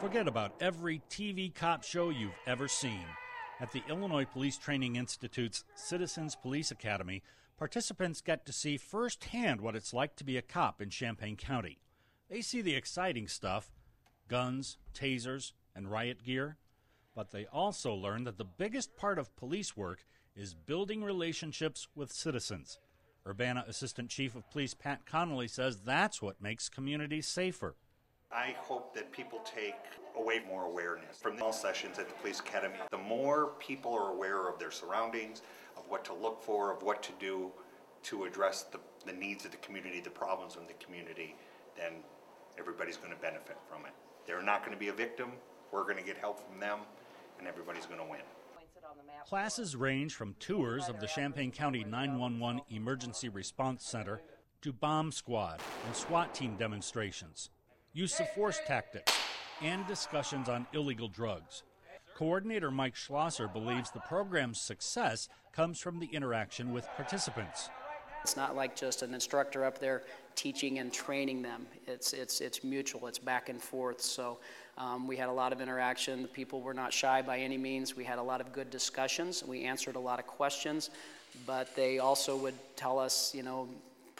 Forget about every TV cop show you've ever seen. At the Illinois Police Training Institute's Citizens Police Academy, participants get to see firsthand what it's like to be a cop in Champaign County. They see the exciting stuff guns, tasers, and riot gear. But they also learn that the biggest part of police work is building relationships with citizens. Urbana Assistant Chief of Police Pat Connolly says that's what makes communities safer. I hope that people take away more awareness from all sessions at the police academy. The more people are aware of their surroundings, of what to look for, of what to do to address the, the needs of the community, the problems in the community, then everybody's going to benefit from it. They're not going to be a victim. We're going to get help from them, and everybody's going to win. Classes range from tours of the Champaign County 911 Emergency Response Center to bomb squad and SWAT team demonstrations, use of force tactics, and discussions on illegal drugs. Coordinator Mike Schlosser believes the program's success comes from the interaction with participants. It's not like just an instructor up there teaching and training them. It's, it's, it's mutual, it's back and forth. So um, we had a lot of interaction. The people were not shy by any means. We had a lot of good discussions. We answered a lot of questions, but they also would tell us, you know,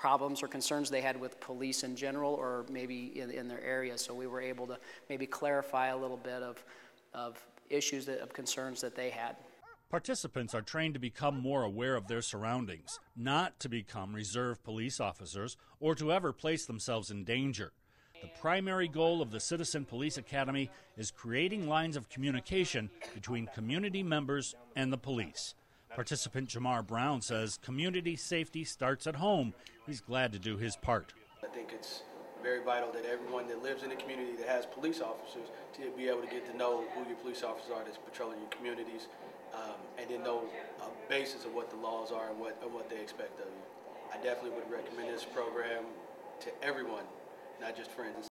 problems or concerns they had with police in general or maybe in, in their area. So we were able to maybe clarify a little bit of, of issues, that, of concerns that they had. Participants are trained to become more aware of their surroundings, not to become reserve police officers or to ever place themselves in danger. The primary goal of the Citizen Police Academy is creating lines of communication between community members and the police. Participant Jamar Brown says community safety starts at home. He's glad to do his part. I think it's very vital that everyone that lives in the community that has police officers to be able to get to know who your police officers are that's patrolling your communities um, and then know a basis of what the laws are and what, and what they expect of you. I definitely would recommend this program to everyone, not just friends.